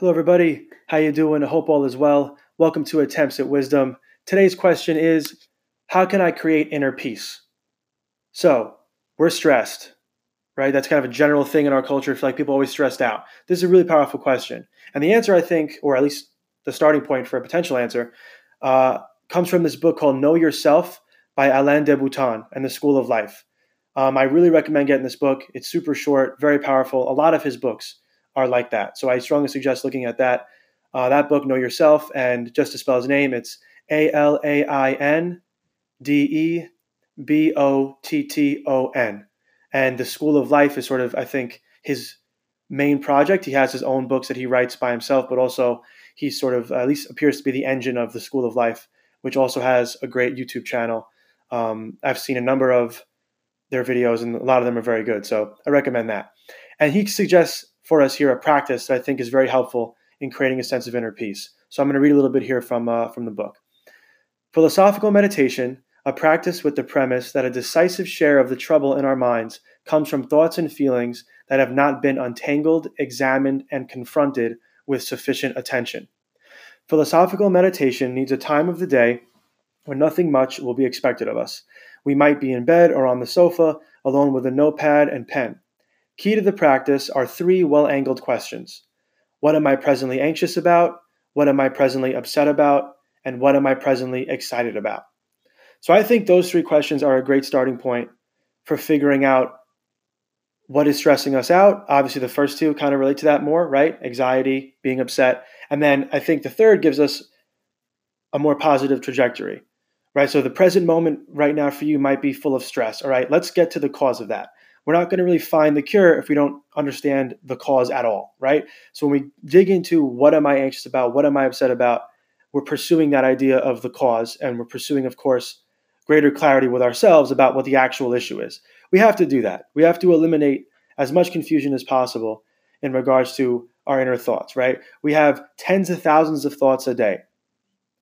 Hello, everybody. How you doing? I hope all is well. Welcome to Attempts at Wisdom. Today's question is, how can I create inner peace? So, we're stressed, right? That's kind of a general thing in our culture. I feel like people always stressed out. This is a really powerful question. And the answer, I think, or at least the starting point for a potential answer, uh, comes from this book called Know Yourself by Alain de Botton and the School of Life. Um, I really recommend getting this book. It's super short, very powerful. A lot of his books are like that. So I strongly suggest looking at that. Uh, that book, Know Yourself, and just to spell his name, it's A L A I N D E B O T T O N. And the School of Life is sort of, I think, his main project. He has his own books that he writes by himself, but also he sort of at least appears to be the engine of the School of Life, which also has a great YouTube channel. Um, I've seen a number of their videos, and a lot of them are very good. So I recommend that. And he suggests for us here a practice that I think is very helpful in creating a sense of inner peace. So I'm going to read a little bit here from, uh, from the book. Philosophical meditation, a practice with the premise that a decisive share of the trouble in our minds comes from thoughts and feelings that have not been untangled, examined, and confronted with sufficient attention. Philosophical meditation needs a time of the day when nothing much will be expected of us. We might be in bed or on the sofa, alone with a notepad and pen. Key to the practice are three well angled questions What am I presently anxious about? What am I presently upset about? And what am I presently excited about? So I think those three questions are a great starting point for figuring out what is stressing us out. Obviously, the first two kind of relate to that more, right? Anxiety, being upset. And then I think the third gives us a more positive trajectory, right? So the present moment right now for you might be full of stress. All right, let's get to the cause of that we're not going to really find the cure if we don't understand the cause at all, right? So when we dig into what am I anxious about, what am I upset about, we're pursuing that idea of the cause and we're pursuing, of course, greater clarity with ourselves about what the actual issue is. We have to do that. We have to eliminate as much confusion as possible in regards to our inner thoughts, right? We have tens of thousands of thoughts a day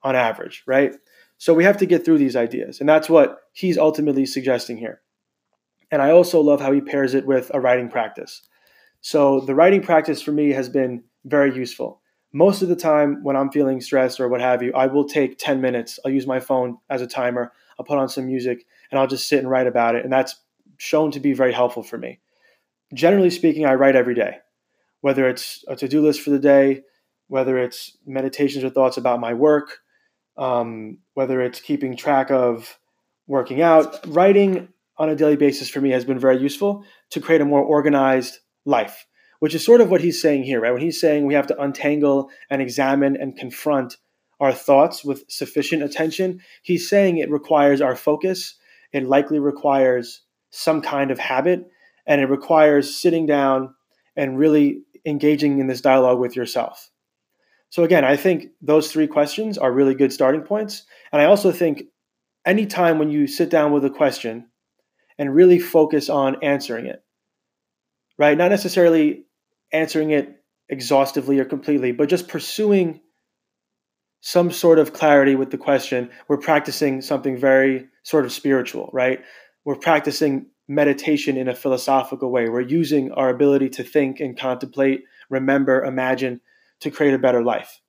on average, right? So we have to get through these ideas. And that's what he's ultimately suggesting here. And I also love how he pairs it with a writing practice. So the writing practice for me has been very useful. Most of the time when I'm feeling stressed or what have you, I will take 10 minutes. I'll use my phone as a timer. I'll put on some music and I'll just sit and write about it. And that's shown to be very helpful for me. Generally speaking, I write every day, whether it's a to do list for the day, whether it's meditations or thoughts about my work, um, whether it's keeping track of working out. Writing on a daily basis for me has been very useful to create a more organized life, which is sort of what he's saying here, right? When he's saying we have to untangle and examine and confront our thoughts with sufficient attention, he's saying it requires our focus. It likely requires some kind of habit, and it requires sitting down and really engaging in this dialogue with yourself. So, again, I think those three questions are really good starting points. And I also think anytime when you sit down with a question, and really focus on answering it. Right? Not necessarily answering it exhaustively or completely, but just pursuing some sort of clarity with the question. We're practicing something very sort of spiritual, right? We're practicing meditation in a philosophical way. We're using our ability to think and contemplate, remember, imagine to create a better life.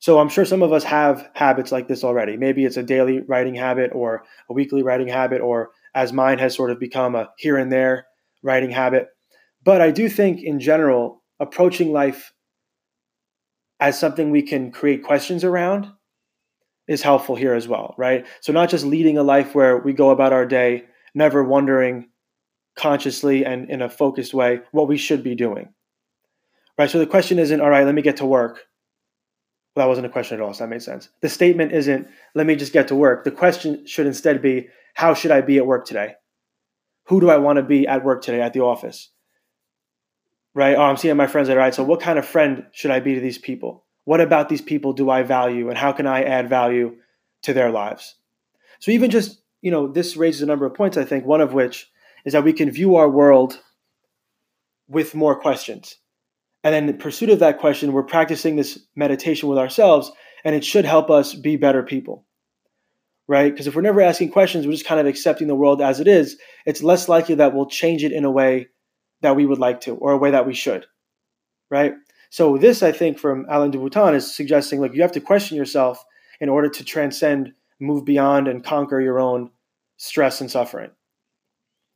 So I'm sure some of us have habits like this already. Maybe it's a daily writing habit or a weekly writing habit or as mine has sort of become a here and there writing habit. But I do think, in general, approaching life as something we can create questions around is helpful here as well, right? So, not just leading a life where we go about our day never wondering consciously and in a focused way what we should be doing, right? So, the question isn't, all right, let me get to work. Well, that wasn't a question at all, so that made sense. The statement isn't, let me just get to work. The question should instead be, how should I be at work today? Who do I want to be at work today at the office? Right? Oh, I'm seeing my friends. All right. So, what kind of friend should I be to these people? What about these people do I value, and how can I add value to their lives? So, even just you know, this raises a number of points. I think one of which is that we can view our world with more questions. And then in pursuit of that question, we're practicing this meditation with ourselves, and it should help us be better people right? Because if we're never asking questions, we're just kind of accepting the world as it is, it's less likely that we'll change it in a way that we would like to or a way that we should, right? So this, I think, from Alain de is suggesting like you have to question yourself in order to transcend, move beyond, and conquer your own stress and suffering.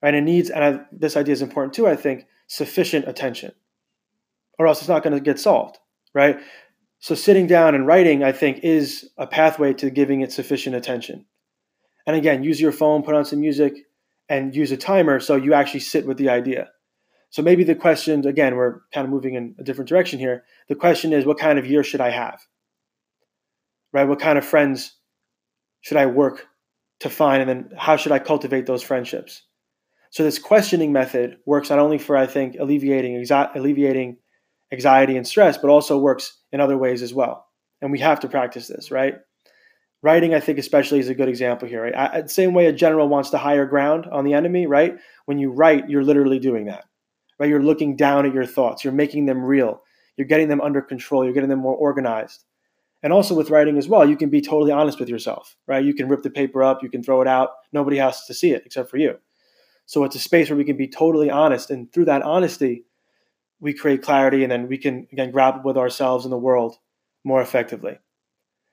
And it needs, and I, this idea is important too. I think sufficient attention, or else it's not going to get solved, right? So sitting down and writing, I think, is a pathway to giving it sufficient attention. And again, use your phone, put on some music, and use a timer so you actually sit with the idea. So maybe the question, again, we're kind of moving in a different direction here. The question is, what kind of year should I have? Right? What kind of friends should I work to find? And then how should I cultivate those friendships? So this questioning method works not only for, I think, alleviating, alleviating anxiety and stress, but also works in other ways as well. And we have to practice this, right? Writing, I think, especially is a good example here. Right? I, the same way a general wants to higher ground on the enemy, right? When you write, you're literally doing that, right? You're looking down at your thoughts. You're making them real. You're getting them under control. You're getting them more organized. And also with writing as well, you can be totally honest with yourself, right? You can rip the paper up, you can throw it out. Nobody has to see it except for you. So it's a space where we can be totally honest. And through that honesty, we create clarity and then we can, again, grapple with ourselves and the world more effectively.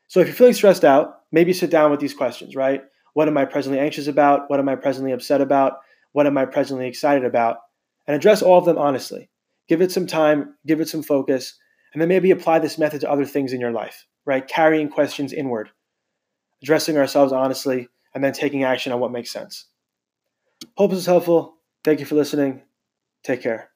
So if you're feeling stressed out, maybe sit down with these questions, right? What am I presently anxious about? What am I presently upset about? What am I presently excited about? And address all of them honestly. Give it some time, give it some focus, and then maybe apply this method to other things in your life, right? Carrying questions inward, addressing ourselves honestly, and then taking action on what makes sense. Hope this is helpful. Thank you for listening. Take care.